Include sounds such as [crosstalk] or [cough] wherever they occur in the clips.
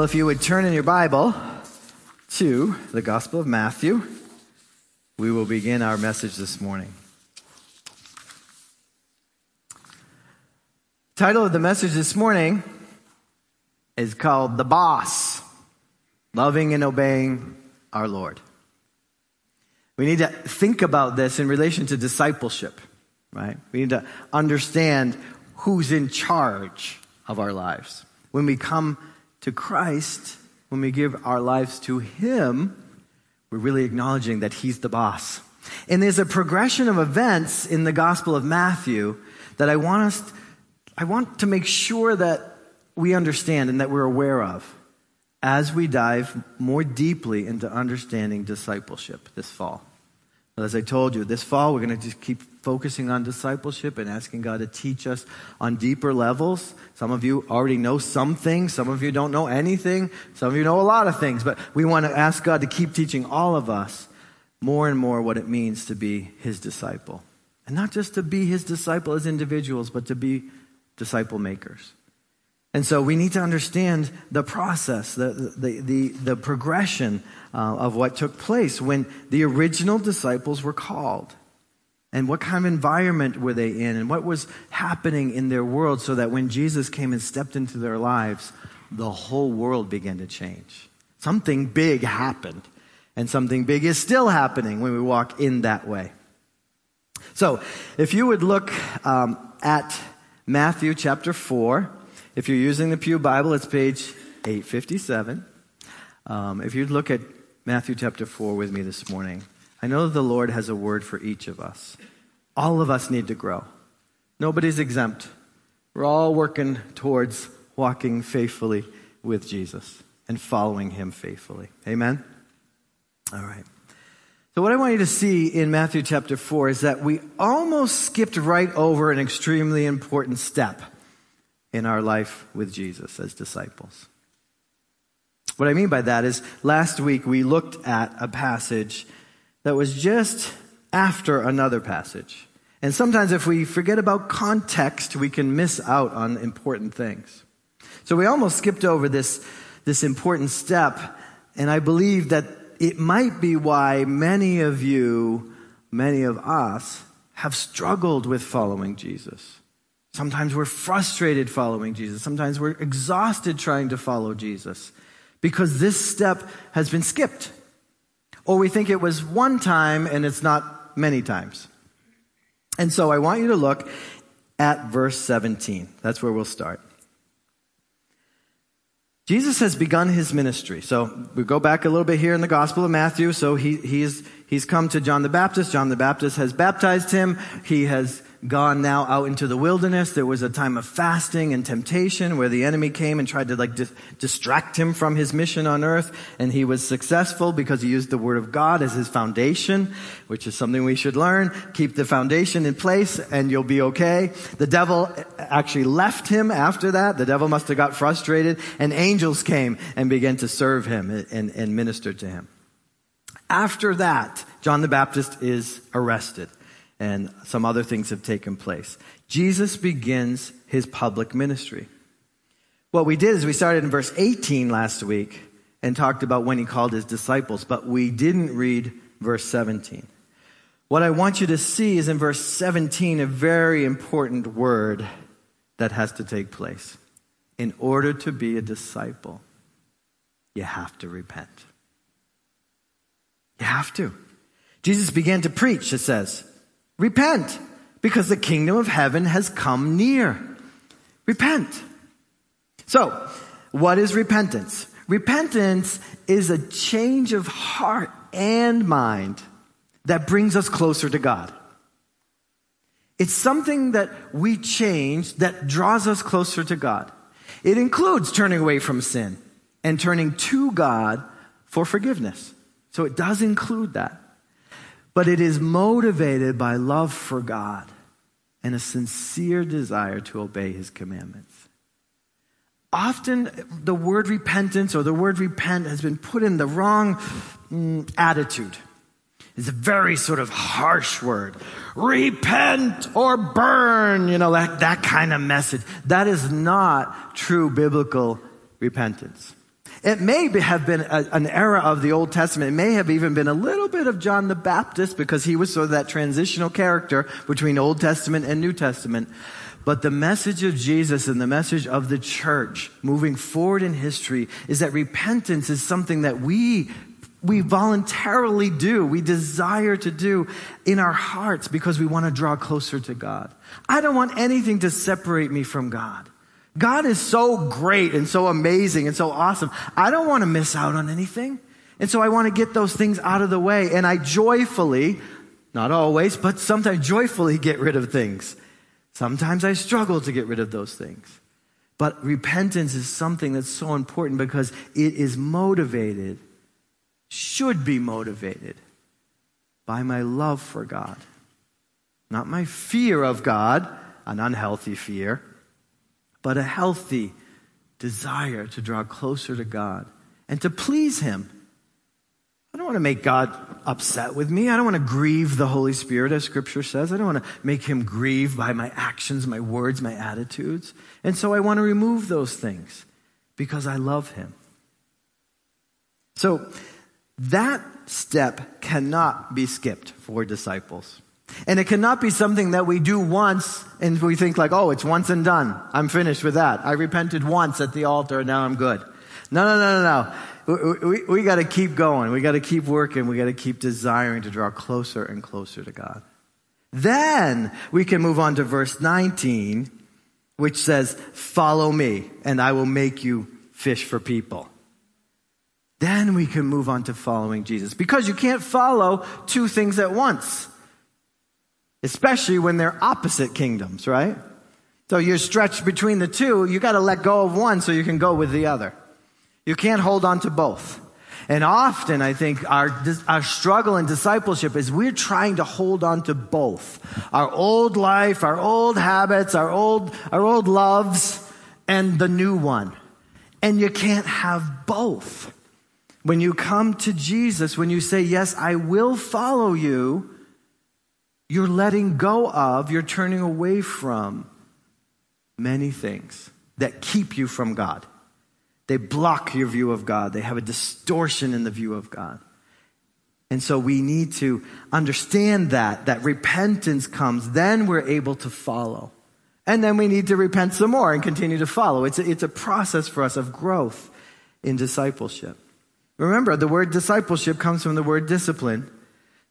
Well, if you would turn in your Bible to the Gospel of Matthew, we will begin our message this morning. Title of the message this morning is called The Boss Loving and Obeying Our Lord. We need to think about this in relation to discipleship, right? We need to understand who's in charge of our lives. When we come to Christ, when we give our lives to Him, we're really acknowledging that He's the boss. And there's a progression of events in the Gospel of Matthew that I want us, I want to make sure that we understand and that we're aware of as we dive more deeply into understanding discipleship this fall. As I told you, this fall we're going to just keep focusing on discipleship and asking God to teach us on deeper levels. Some of you already know some things, some of you don't know anything, some of you know a lot of things, but we want to ask God to keep teaching all of us more and more what it means to be His disciple. And not just to be His disciple as individuals, but to be disciple makers. And so we need to understand the process, the, the, the, the progression uh, of what took place when the original disciples were called. And what kind of environment were they in? And what was happening in their world so that when Jesus came and stepped into their lives, the whole world began to change. Something big happened. And something big is still happening when we walk in that way. So, if you would look um, at Matthew chapter 4, if you're using the Pew Bible, it's page 857. Um, if you'd look at Matthew chapter 4 with me this morning, I know the Lord has a word for each of us. All of us need to grow. Nobody's exempt. We're all working towards walking faithfully with Jesus and following him faithfully. Amen? All right. So, what I want you to see in Matthew chapter 4 is that we almost skipped right over an extremely important step in our life with Jesus as disciples. What I mean by that is last week we looked at a passage that was just after another passage. And sometimes if we forget about context, we can miss out on important things. So we almost skipped over this, this important step, and I believe that it might be why many of you, many of us, have struggled with following Jesus. Sometimes we're frustrated following Jesus. Sometimes we're exhausted trying to follow Jesus because this step has been skipped. Or we think it was one time and it's not many times. And so I want you to look at verse 17. That's where we'll start. Jesus has begun his ministry. So we go back a little bit here in the Gospel of Matthew. So he, he's, he's come to John the Baptist. John the Baptist has baptized him. He has gone now out into the wilderness. There was a time of fasting and temptation where the enemy came and tried to like dis- distract him from his mission on earth. And he was successful because he used the word of God as his foundation, which is something we should learn. Keep the foundation in place and you'll be okay. The devil actually left him after that. The devil must have got frustrated and angels came and began to serve him and, and minister to him. After that, John the Baptist is arrested and some other things have taken place. Jesus begins his public ministry. What we did is we started in verse 18 last week and talked about when he called his disciples, but we didn't read verse 17. What I want you to see is in verse 17 a very important word that has to take place. In order to be a disciple, you have to repent. You have to. Jesus began to preach, it says. Repent, because the kingdom of heaven has come near. Repent. So, what is repentance? Repentance is a change of heart and mind that brings us closer to God. It's something that we change that draws us closer to God. It includes turning away from sin and turning to God for forgiveness. So it does include that but it is motivated by love for God and a sincere desire to obey his commandments. Often the word repentance or the word repent has been put in the wrong mm, attitude. It's a very sort of harsh word. Repent or burn, you know, that, that kind of message. That is not true biblical repentance. It may have been a, an era of the Old Testament. It may have even been a little bit of John the Baptist because he was sort of that transitional character between Old Testament and New Testament. But the message of Jesus and the message of the church moving forward in history is that repentance is something that we we voluntarily do, we desire to do in our hearts because we want to draw closer to God. I don't want anything to separate me from God. God is so great and so amazing and so awesome. I don't want to miss out on anything. And so I want to get those things out of the way. And I joyfully, not always, but sometimes joyfully get rid of things. Sometimes I struggle to get rid of those things. But repentance is something that's so important because it is motivated, should be motivated by my love for God. Not my fear of God, an unhealthy fear, but a healthy desire to draw closer to God and to please Him. I don't want to make God upset with me. I don't want to grieve the Holy Spirit, as Scripture says. I don't want to make Him grieve by my actions, my words, my attitudes. And so I want to remove those things because I love Him. So that step cannot be skipped for disciples. And it cannot be something that we do once and we think like, oh, it's once and done. I'm finished with that. I repented once at the altar and now I'm good. No, no, no, no, no. We, we, we got to keep going. We got to keep working. We got to keep desiring to draw closer and closer to God. Then we can move on to verse 19, which says, follow me and I will make you fish for people. Then we can move on to following Jesus because you can't follow two things at once especially when they're opposite kingdoms, right? So you're stretched between the two. You got to let go of one so you can go with the other. You can't hold on to both. And often, I think our, our struggle in discipleship is we're trying to hold on to both. Our old life, our old habits, our old, our old loves, and the new one. And you can't have both. When you come to Jesus, when you say, yes, I will follow you, you're letting go of, you're turning away from many things that keep you from God. They block your view of God. They have a distortion in the view of God. And so we need to understand that, that repentance comes, then we're able to follow. And then we need to repent some more and continue to follow. It's a, it's a process for us of growth in discipleship. Remember, the word discipleship comes from the word discipline,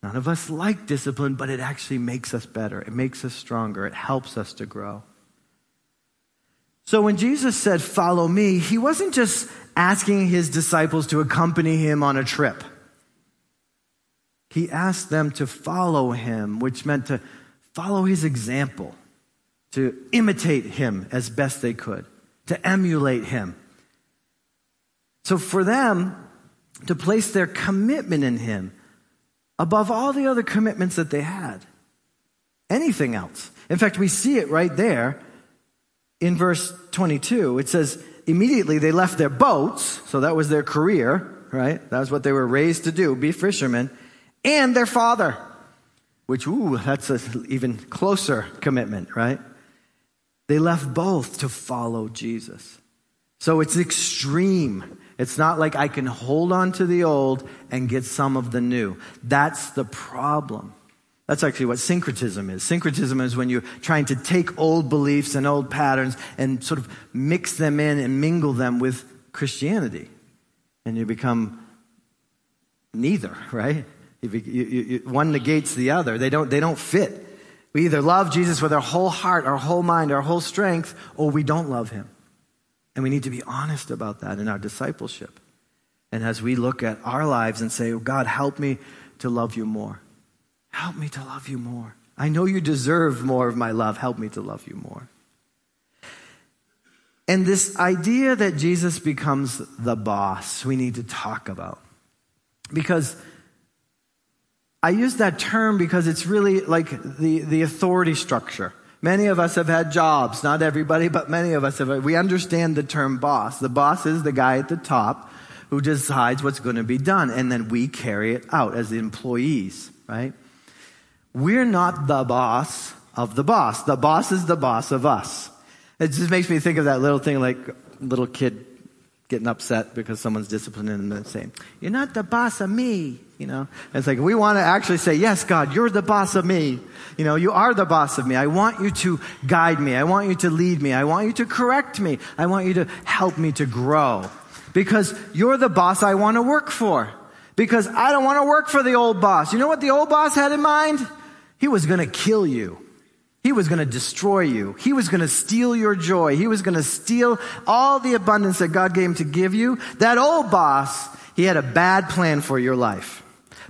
None of us like discipline, but it actually makes us better. It makes us stronger. It helps us to grow. So when Jesus said, Follow me, he wasn't just asking his disciples to accompany him on a trip. He asked them to follow him, which meant to follow his example, to imitate him as best they could, to emulate him. So for them to place their commitment in him, above all the other commitments that they had. Anything else. In fact, we see it right there in verse 22. It says, immediately they left their boats, so that was their career, right? That was what they were raised to do, be fishermen, and their father, which, ooh, that's an even closer commitment, right? They left both to follow Jesus. So it's extreme. It's not like I can hold on to the old and get some of the new. That's the problem. That's actually what syncretism is. Syncretism is when you're trying to take old beliefs and old patterns and sort of mix them in and mingle them with Christianity. And you become neither, [laughs] right? You, you, you, one negates the other. They don't, they don't fit. We either love Jesus with our whole heart, our whole mind, our whole strength, or we don't love him. And we need to be honest about that in our discipleship. And as we look at our lives and say, oh, God, help me to love you more. Help me to love you more. I know you deserve more of my love. Help me to love you more. And this idea that Jesus becomes the boss, we need to talk about. Because I use that term because it's really like the, the authority structure. Many of us have had jobs, not everybody, but many of us have. We understand the term boss. The boss is the guy at the top who decides what's going to be done, and then we carry it out as the employees, right? We're not the boss of the boss. The boss is the boss of us. It just makes me think of that little thing like little kid getting upset because someone's disciplining them and saying, You're not the boss of me. You know, it's like we want to actually say, Yes, God, you're the boss of me. You know, you are the boss of me. I want you to guide me. I want you to lead me. I want you to correct me. I want you to help me to grow. Because you're the boss I want to work for. Because I don't want to work for the old boss. You know what the old boss had in mind? He was going to kill you. He was going to destroy you. He was going to steal your joy. He was going to steal all the abundance that God gave him to give you. That old boss, he had a bad plan for your life.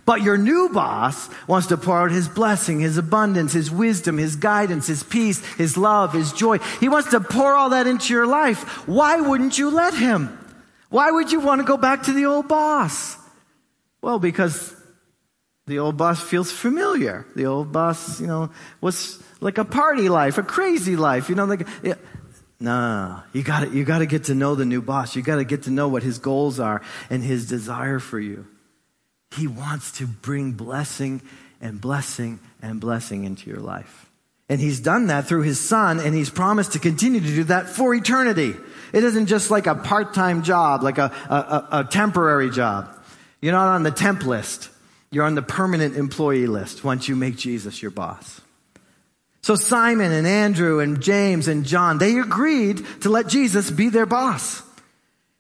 But your new boss wants to pour out his blessing, his abundance, his wisdom, his guidance, his peace, his love, his joy. He wants to pour all that into your life. Why wouldn't you let him? Why would you want to go back to the old boss? Well, because the old boss feels familiar. The old boss, you know, was like a party life, a crazy life, you know, like, yeah. no, you gotta, you gotta get to know the new boss. You gotta get to know what his goals are and his desire for you. He wants to bring blessing and blessing and blessing into your life. And he's done that through his son, and he's promised to continue to do that for eternity. It isn't just like a part-time job, like a, a, a temporary job. You're not on the temp list. You're on the permanent employee list once you make Jesus your boss. So Simon and Andrew and James and John, they agreed to let Jesus be their boss.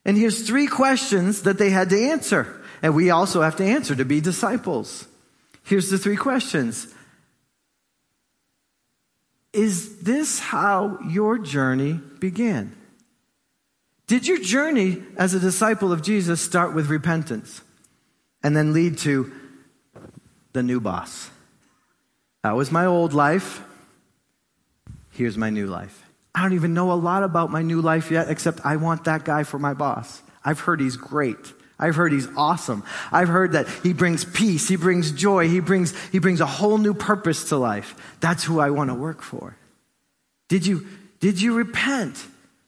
And here's three questions that they had to answer. And we also have to answer to be disciples. Here's the three questions. Is this how your journey began? Did your journey as a disciple of Jesus start with repentance and then lead to the new boss? That was my old life. Here's my new life. I don't even know a lot about my new life yet, except I want that guy for my boss. I've heard he's great. I've heard he's awesome. I've heard that he brings peace, he brings joy, he brings, he brings a whole new purpose to life. That's who I want to work for. Did you, did you repent?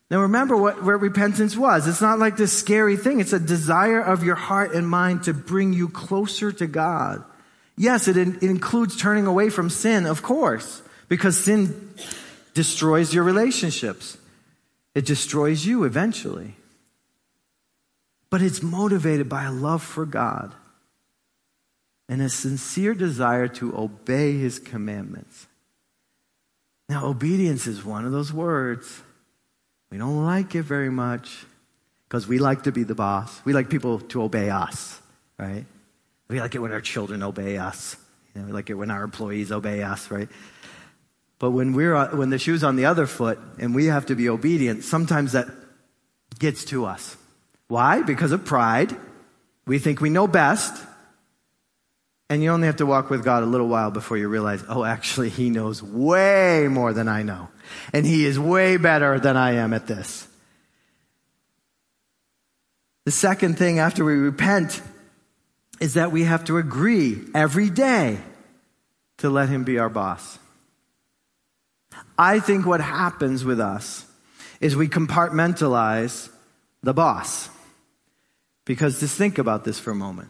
Now remember what, what repentance was. It's not like this scary thing. It's a desire of your heart and mind to bring you closer to God. Yes, it, in, it includes turning away from sin, of course, because sin destroys your relationships. It destroys you eventually. But it's motivated by a love for God and a sincere desire to obey his commandments. Now, obedience is one of those words. We don't like it very much because we like to be the boss. We like people to obey us, right? We like it when our children obey us. You know, we like it when our employees obey us, right? But when we're, when the shoe's on the other foot and we have to be obedient, sometimes that gets to us. Why? Because of pride. We think we know best. And you only have to walk with God a little while before you realize, oh, actually, He knows way more than I know. And He is way better than I am at this. The second thing after we repent is that we have to agree every day to let Him be our boss. I think what happens with us is we compartmentalize the boss. Because just think about this for a moment.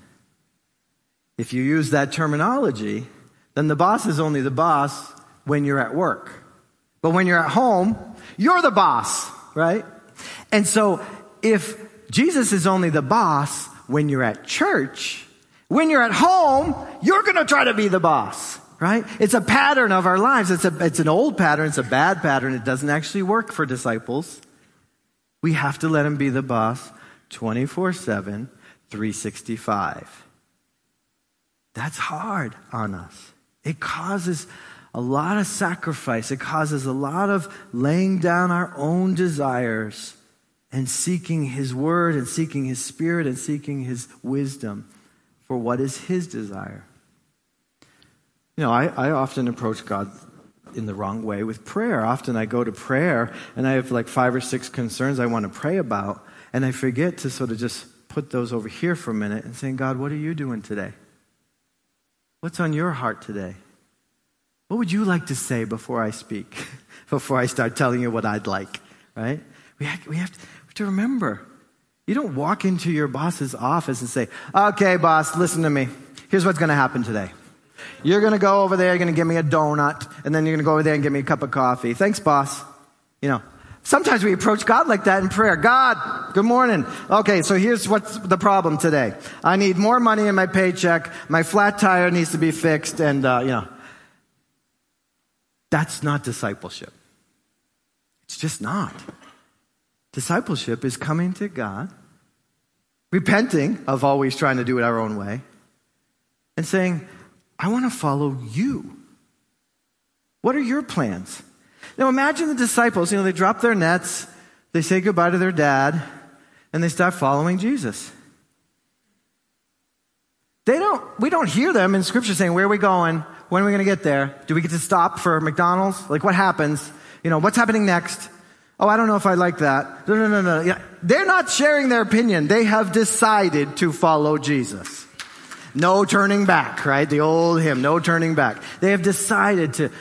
If you use that terminology, then the boss is only the boss when you're at work. But when you're at home, you're the boss, right? And so if Jesus is only the boss when you're at church, when you're at home, you're going to try to be the boss right? It's a pattern of our lives. It's, a, it's an old pattern. It's a bad pattern. It doesn't actually work for disciples. We have to let him be the boss 24 7, 365. That's hard on us. It causes a lot of sacrifice. It causes a lot of laying down our own desires and seeking His Word and seeking His Spirit and seeking His wisdom for what is His desire. You know, I, I often approach God in the wrong way with prayer. Often I go to prayer and I have like five or six concerns I want to pray about, and I forget to sort of just put those over here for a minute and saying, God, what are you doing today? What's on your heart today? What would you like to say before I speak? [laughs] before I start telling you what I'd like, right? We have, we have, to, we have to remember. You don't walk into your boss's office and say, okay, boss, listen to me. Here's what's going to happen today. You're going to go over there, you're going to give me a donut, and then you're going to go over there and give me a cup of coffee. Thanks, boss. You know, Sometimes we approach God like that in prayer. God, good morning. Okay, so here's what's the problem today. I need more money in my paycheck. My flat tire needs to be fixed, and uh, you know, that's not discipleship. It's just not. Discipleship is coming to God, repenting of always trying to do it our own way, and saying, I want to follow you. What are your plans? Now imagine the disciples, you know, they drop their nets, they say goodbye to their dad, and they start following Jesus. They don't, we don't hear them in scripture saying, where are we going? When are we going to get there? Do we get to stop for McDonald's? Like what happens? You know, what's happening next? Oh, I don't know if I like that. No, no, no, no. Yeah. They're not sharing their opinion. They have decided to follow Jesus. No turning back, right? The old hymn, no turning back. They have decided to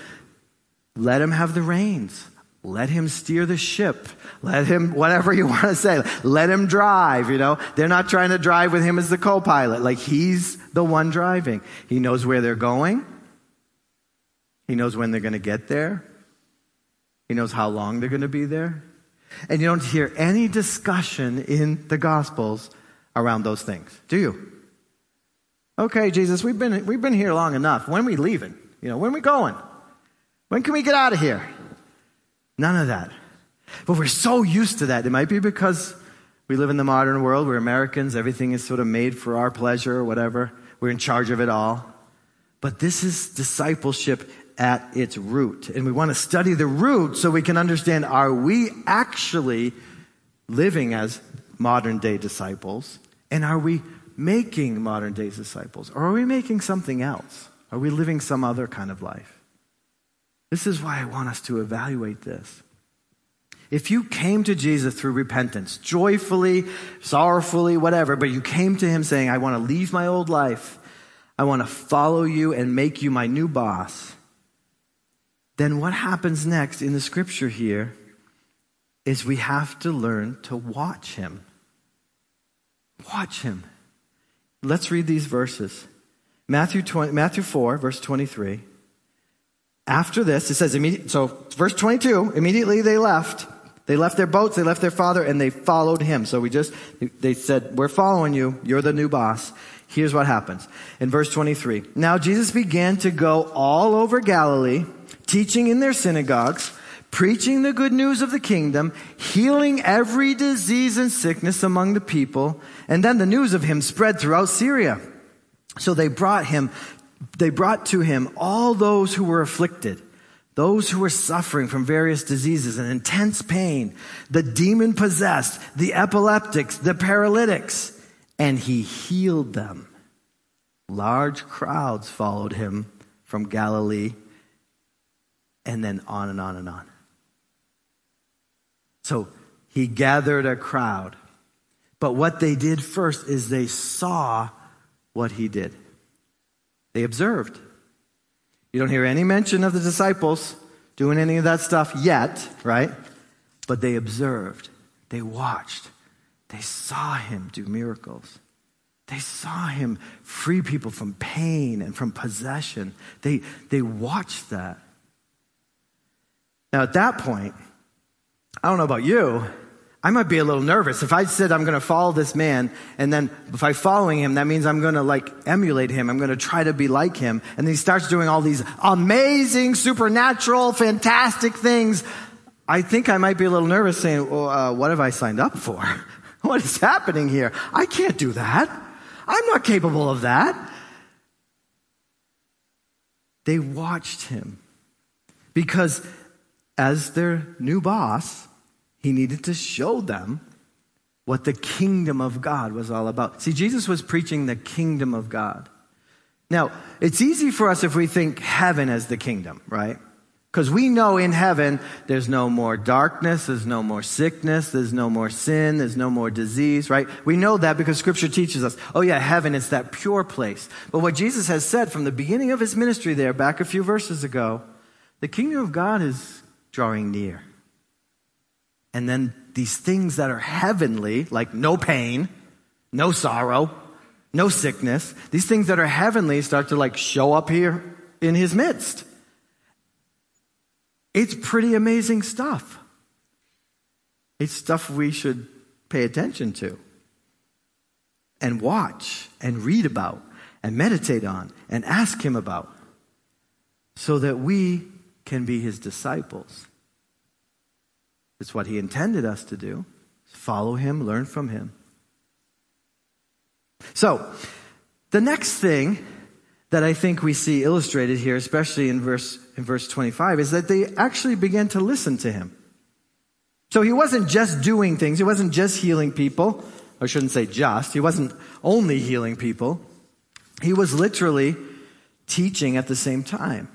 let him have the reins. Let him steer the ship. Let him, whatever you want to say, let him drive, you know. They're not trying to drive with him as the co-pilot. Like he's the one driving. He knows where they're going. He knows when they're going to get there. He knows how long they're going to be there. And you don't hear any discussion in the Gospels around those things, do you? Okay, Jesus, we've been, we've been here long enough. When are we leaving? You know, when are we going? When can we get out of here? None of that. But we're so used to that. It might be because we live in the modern world. We're Americans. Everything is sort of made for our pleasure or whatever. We're in charge of it all. But this is discipleship at its root. And we want to study the root so we can understand are we actually living as modern day disciples? And are we making modern day disciples? Or are we making something else? Are we living some other kind of life? This is why I want us to evaluate this. If you came to Jesus through repentance, joyfully, sorrowfully, whatever, but you came to him saying, I want to leave my old life, I want to follow you and make you my new boss, then what happens next in the scripture here is we have to learn to watch him. Watch him. Let's read these verses. Matthew, 20, Matthew 4, verse 23. After this, it says, so verse 22, immediately they left. They left their boats, they left their father, and they followed him. So we just, they said, we're following you. You're the new boss. Here's what happens. In verse 23. Now Jesus began to go all over Galilee, teaching in their synagogues, preaching the good news of the kingdom, healing every disease and sickness among the people. And then the news of him spread throughout Syria. So they brought him they brought to him all those who were afflicted, those who were suffering from various diseases and intense pain, the demon possessed, the epileptics, the paralytics, and he healed them. Large crowds followed him from Galilee, and then on and on and on. So he gathered a crowd. But what they did first is they saw what he did. They observed. You don't hear any mention of the disciples doing any of that stuff yet, right? But they observed. They watched. They saw him do miracles. They saw him free people from pain and from possession. They, they watched that. Now, at that point, I don't know about you, I might be a little nervous. If I said I'm going to follow this man, and then if I'm following him, that means I'm going to like emulate him. I'm going to try to be like him. And then he starts doing all these amazing, supernatural, fantastic things. I think I might be a little nervous saying, well, uh, what have I signed up for? [laughs] what is happening here? I can't do that. I'm not capable of that. They watched him because as their new boss, he needed to show them what the kingdom of God was all about. See, Jesus was preaching the kingdom of God. Now, it's easy for us if we think heaven as the kingdom, right? Because we know in heaven there's no more darkness, there's no more sickness, there's no more sin, there's no more disease, right? We know that because scripture teaches us, oh yeah, heaven is that pure place. But what Jesus has said from the beginning of his ministry there, back a few verses ago, the kingdom of God is drawing near. And then these things that are heavenly, like no pain, no sorrow, no sickness, these things that are heavenly start to like show up here in his midst. It's pretty amazing stuff. It's stuff we should pay attention to and watch and read about and meditate on and ask Him about so that we can be His disciples. It's what He intended us to do follow Him, learn from Him. So, the next thing that I think we see illustrated here, especially in verse, in verse 25, is that they actually began to listen to him. So he wasn't just doing things. He wasn't just healing people. I shouldn't say just. He wasn't only healing people. He was literally teaching at the same time.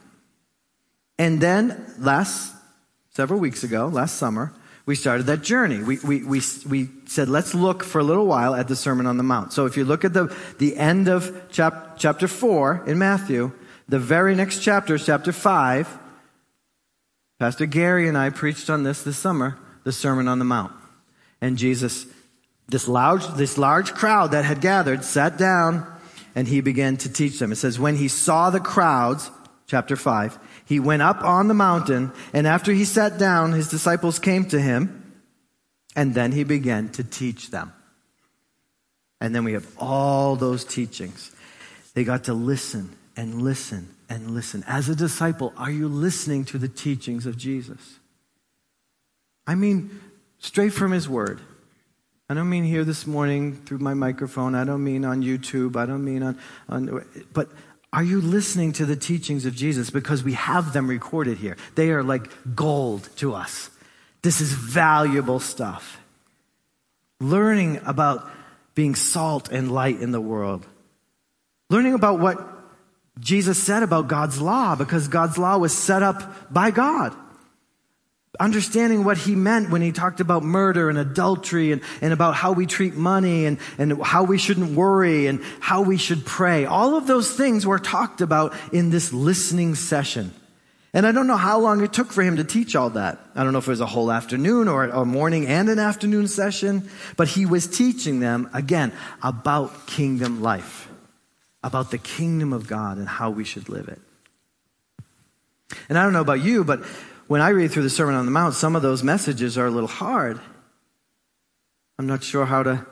And then last, several weeks ago, last summer, we started that journey. We, we, we, we said, let's look for a little while at the Sermon on the Mount. So if you look at the, the end of chap, chapter 4 in Matthew, the very next chapter, chapter 5, Pastor Gary and I preached on this this summer, the Sermon on the Mount. And Jesus, this large, this large crowd that had gathered, sat down and he began to teach them. It says, when he saw the crowds, chapter 5, he went up on the mountain, and after he sat down, his disciples came to him, and then he began to teach them. And then we have all those teachings. They got to listen and listen and listen. As a disciple, are you listening to the teachings of Jesus? I mean, straight from his word. I don't mean here this morning through my microphone. I don't mean on YouTube. I don't mean on, on but are you listening to the teachings of Jesus? Because we have them recorded here. They are like gold to us. This is valuable stuff. Learning about being salt and light in the world. Learning about what Jesus said about God's law, because God's law was set up by God understanding what he meant when he talked about murder and adultery and, and about how we treat money and, and how we shouldn't worry and how we should pray. All of those things were talked about in this listening session. And I don't know how long it took for him to teach all that. I don't know if it was a whole afternoon or a morning and an afternoon session, but he was teaching them again about kingdom life, about the kingdom of God and how we should live it. And I don't know about you, but when I read through the Sermon on the Mount, some of those messages are a little hard. I'm not sure how to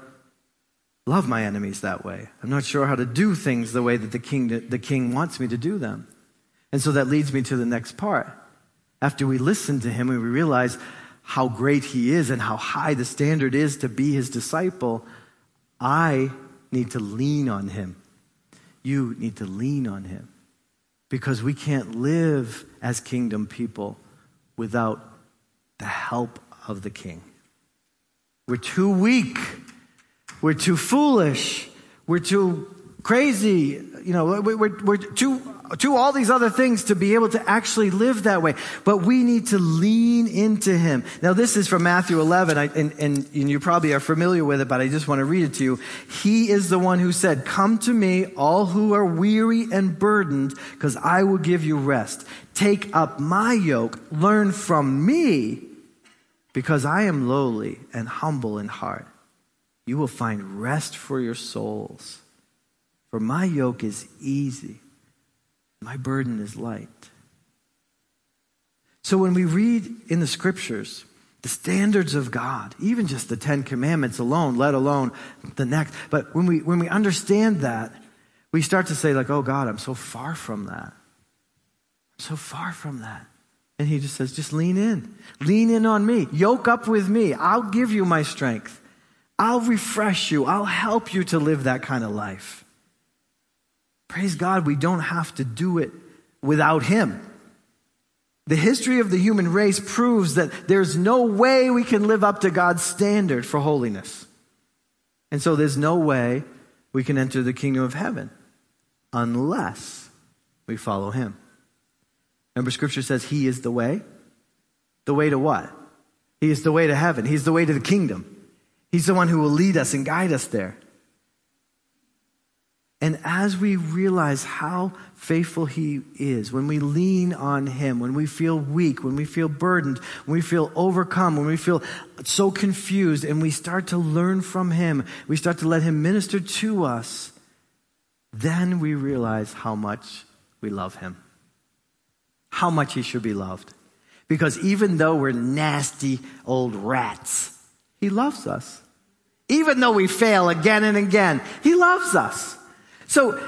love my enemies that way. I'm not sure how to do things the way that the king, the king wants me to do them. And so that leads me to the next part. After we listen to him and we realize how great he is and how high the standard is to be his disciple, I need to lean on him. You need to lean on him because we can't live as kingdom people without the help of the king. We're too weak. We're too foolish. We're too crazy. You know, we're, we're too, too all these other things to be able to actually live that way. But we need to lean into him. Now, this is from Matthew 11, I, and, and, and you probably are familiar with it, but I just want to read it to you. He is the one who said, Come to me, all who are weary and burdened, because I will give you rest. Take up my yoke, learn from me, because I am lowly and humble in heart. You will find rest for your souls. For my yoke is easy, my burden is light. So when we read in the scriptures, the standards of God, even just the Ten Commandments alone, let alone the next, but when we, when we understand that, we start to say like, oh God, I'm so far from that so far from that. And he just says, just lean in. Lean in on me. Yoke up with me. I'll give you my strength. I'll refresh you. I'll help you to live that kind of life. Praise God, we don't have to do it without him. The history of the human race proves that there's no way we can live up to God's standard for holiness. And so there's no way we can enter the kingdom of heaven unless we follow him. Remember, scripture says he is the way. The way to what? He is the way to heaven. He's the way to the kingdom. He's the one who will lead us and guide us there. And as we realize how faithful He is, when we lean on Him, when we feel weak, when we feel burdened, when we feel overcome, when we feel so confused, and we start to learn from Him, we start to let Him minister to us, then we realize how much we love Him how much he should be loved. Because even though we're nasty old rats, He loves us. Even though we fail again and again, He loves us. So,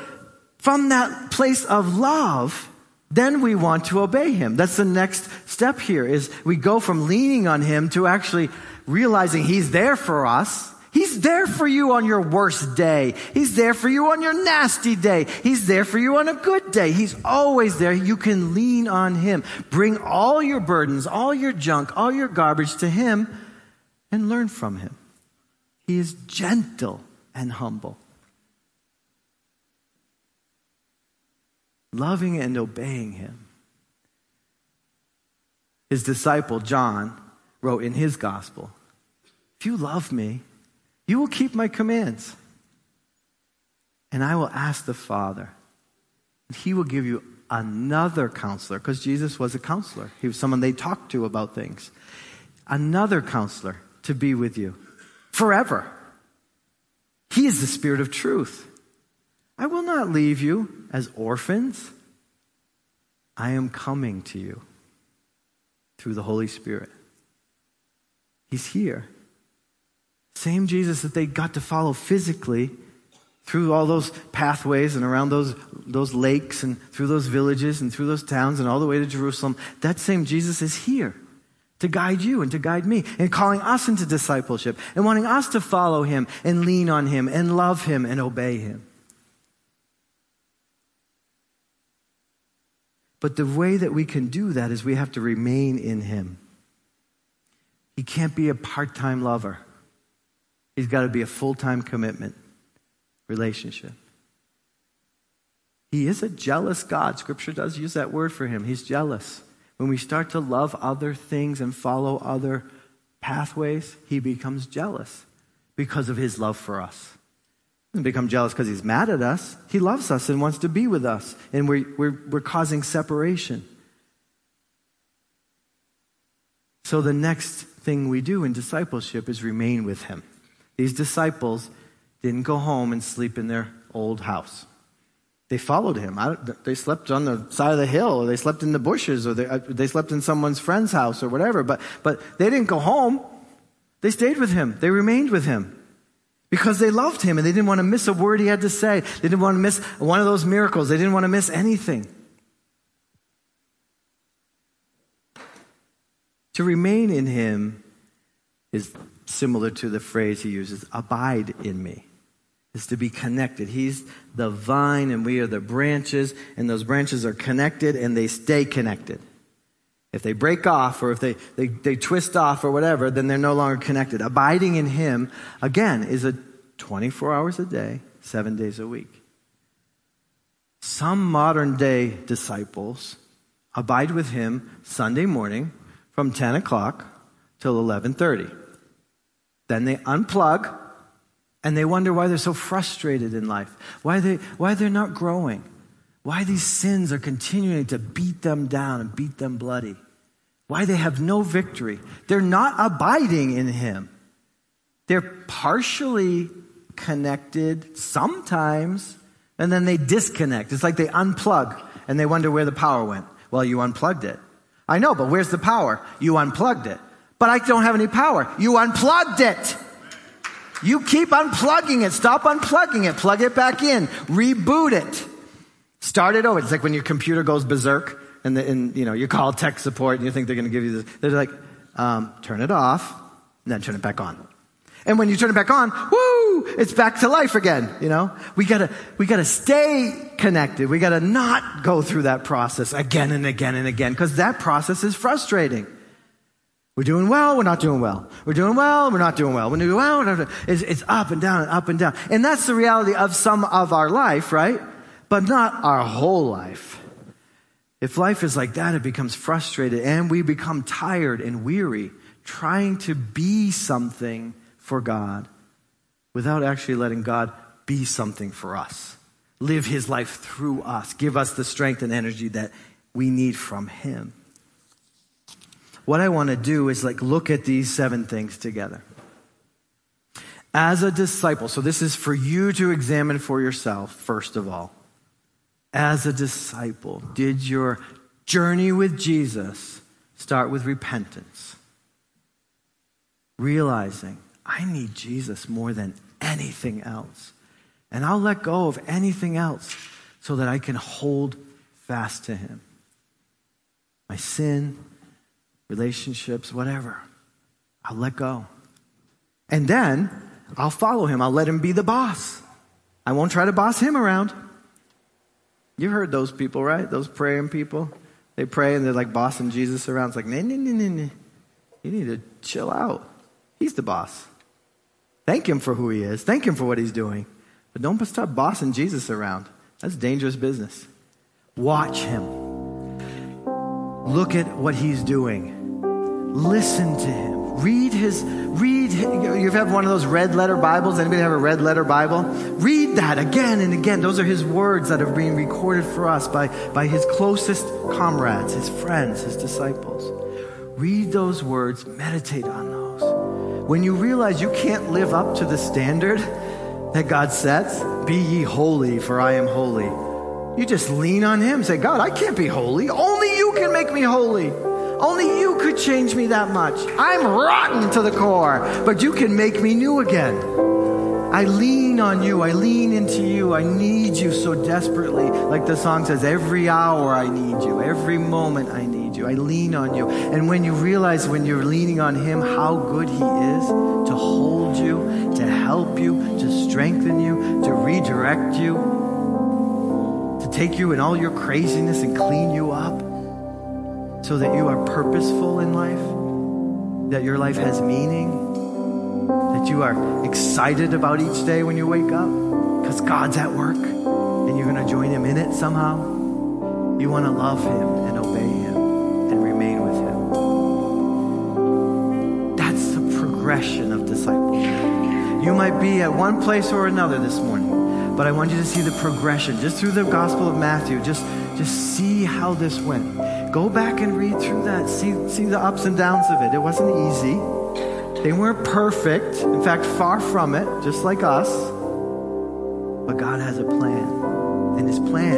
from that place of love, then we want to obey Him. That's the next step here is we go from leaning on Him to actually realizing He's there for us He's there for you on your worst day. He's there for you on your nasty day. He's there for you on a good day. He's always there. You can lean on Him. Bring all your burdens, all your junk, all your garbage to Him and learn from Him. He is gentle and humble. Loving and obeying Him. His disciple, John, wrote in his gospel If you love me, you will keep my commands. And I will ask the Father, and he will give you another counselor, because Jesus was a counselor. He was someone they talked to about things. Another counselor to be with you forever. He is the Spirit of truth. I will not leave you as orphans. I am coming to you through the Holy Spirit. He's here. Same Jesus that they got to follow physically through all those pathways and around those, those lakes and through those villages and through those towns and all the way to Jerusalem. That same Jesus is here to guide you and to guide me and calling us into discipleship and wanting us to follow him and lean on him and love him and obey him. But the way that we can do that is we have to remain in him. He can't be a part time lover. He's got to be a full time commitment relationship. He is a jealous God. Scripture does use that word for him. He's jealous. When we start to love other things and follow other pathways, he becomes jealous because of his love for us. Doesn't become jealous because he's mad at us. He loves us and wants to be with us, and we're, we're, we're causing separation. So the next thing we do in discipleship is remain with him. These disciples didn't go home and sleep in their old house. They followed him. they slept on the side of the hill, or they slept in the bushes, or they, uh, they slept in someone's friend's house, or whatever. But, but they didn't go home. They stayed with him. They remained with him because they loved him and they didn't want to miss a word he had to say. They didn't want to miss one of those miracles. They didn't want to miss anything. To remain in him is similar to the phrase he uses abide in me is to be connected. He's the vine and we are the branches, and those branches are connected and they stay connected. If they break off or if they, they, they twist off or whatever, then they're no longer connected. Abiding in Him, again, is a 24 hours a day, seven days a week. Some modern day disciples abide with Him Sunday morning from 10 o'clock till 1130. Then they unplug and they wonder why they're so frustrated in life, why, they, why they're not growing, why these sins are continuing to beat them down and beat them bloody, why they have no victory. They're not abiding in Him. They're partially connected sometimes, and then they disconnect. It's like they unplug and they wonder where the power went. Well, you unplugged it. I know, but where's the power? You unplugged it but I don't have any power. You unplugged it. You keep unplugging it. Stop unplugging it. Plug it back in. Reboot it. Start it over. It's like when your computer goes berserk and, the, and you know, you call tech support and you think they're going to give you this. They're like, um, turn it off and then turn it back on. And when you turn it back on, woo, it's back to life again, you know? We gotta, we gotta stay connected. We gotta not go through that process again and again and again, because that process is frustrating. We're doing well, we're not doing well. We're doing well, we're not doing well. We're doing well, we're it's, it's up and down and up and down. And that's the reality of some of our life, right? But not our whole life. If life is like that, it becomes frustrated and we become tired and weary trying to be something for God without actually letting God be something for us. Live his life through us. Give us the strength and energy that we need from him what I want to do is like look at these seven things together. As a disciple, so this is for you to examine for yourself, first of all. As a disciple, did your journey with Jesus start with repentance? Realizing I need Jesus more than anything else. And I'll let go of anything else so that I can hold fast to him. My sin, relationships, whatever. I'll let go. And then I'll follow him. I'll let him be the boss. I won't try to boss him around. You've heard those people, right? Those praying people. They pray and they're like bossing Jesus around. It's like, nah, nah, nah, nah, nah. You need to chill out. He's the boss. Thank him for who he is. Thank him for what he's doing. But don't start bossing Jesus around. That's dangerous business. Watch him. Look at what he's doing. Listen to him. Read his, read, you have one of those red letter Bibles? Anybody have a red letter Bible? Read that again and again. Those are his words that are being recorded for us by, by his closest comrades, his friends, his disciples. Read those words, meditate on those. When you realize you can't live up to the standard that God sets, be ye holy, for I am holy. You just lean on him, say, God, I can't be holy. Only you can make me holy. Only you could change me that much. I'm rotten to the core, but you can make me new again. I lean on you. I lean into you. I need you so desperately. Like the song says, every hour I need you. Every moment I need you. I lean on you. And when you realize when you're leaning on Him how good He is to hold you, to help you, to strengthen you, to redirect you, to take you in all your craziness and clean you up so that you are purposeful in life, that your life has meaning, that you are excited about each day when you wake up because God's at work and you're going to join Him in it somehow. You want to love Him and obey Him and remain with Him. That's the progression of discipleship. You might be at one place or another this morning, but I want you to see the progression just through the Gospel of Matthew. Just, just see how this went. Go back and read through that. See, see the ups and downs of it. It wasn't easy. They weren't perfect. In fact, far from it, just like us. But God has a plan. And his plan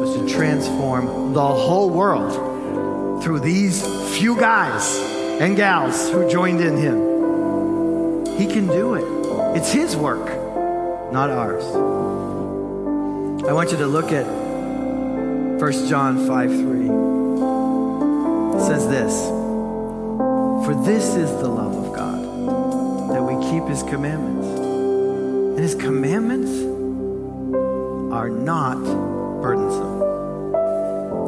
was to transform the whole world through these few guys and gals who joined in him. He can do it. It's his work, not ours. I want you to look at 1 John 5 3 says this For this is the love of God, that we keep his commandments. And his commandments are not burdensome.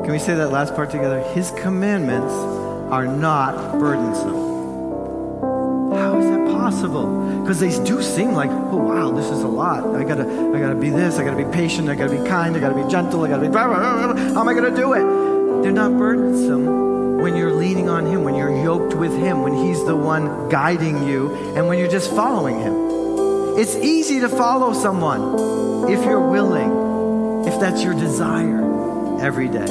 Can we say that last part together? His commandments are not burdensome. How is that possible? Because they do seem like, oh wow, this is a lot. I gotta, I gotta be this. I gotta be patient. I gotta be kind. I gotta be gentle. I gotta be. Blah, blah, blah, How am I gonna do it? They're not burdensome when you're leaning on Him, when you're yoked with Him, when He's the one guiding you, and when you're just following Him. It's easy to follow someone if you're willing, if that's your desire every day.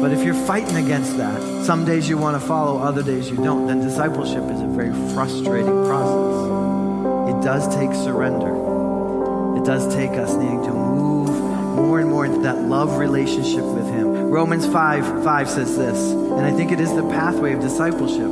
But if you're fighting against that, some days you want to follow, other days you don't, then discipleship is a very frustrating process. It does take surrender. It does take us needing to move more and more into that love relationship with Romans 5 5 says this, and I think it is the pathway of discipleship.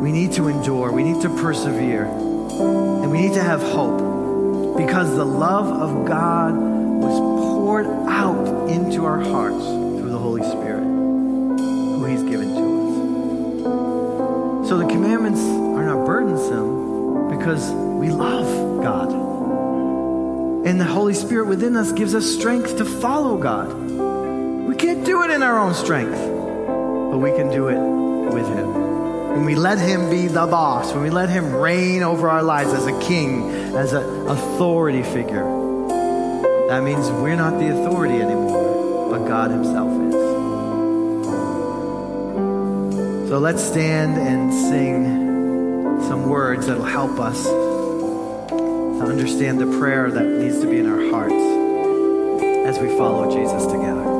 We need to endure, we need to persevere, and we need to have hope because the love of God was poured out into our hearts through the Holy Spirit, who He's given to us. So the commandments are not burdensome because we love God. And the Holy Spirit within us gives us strength to follow God do it in our own strength, but we can do it with Him. When we let Him be the boss, when we let Him reign over our lives as a king, as an authority figure, that means we're not the authority anymore, but God Himself is. So let's stand and sing some words that'll help us to understand the prayer that needs to be in our hearts as we follow Jesus together.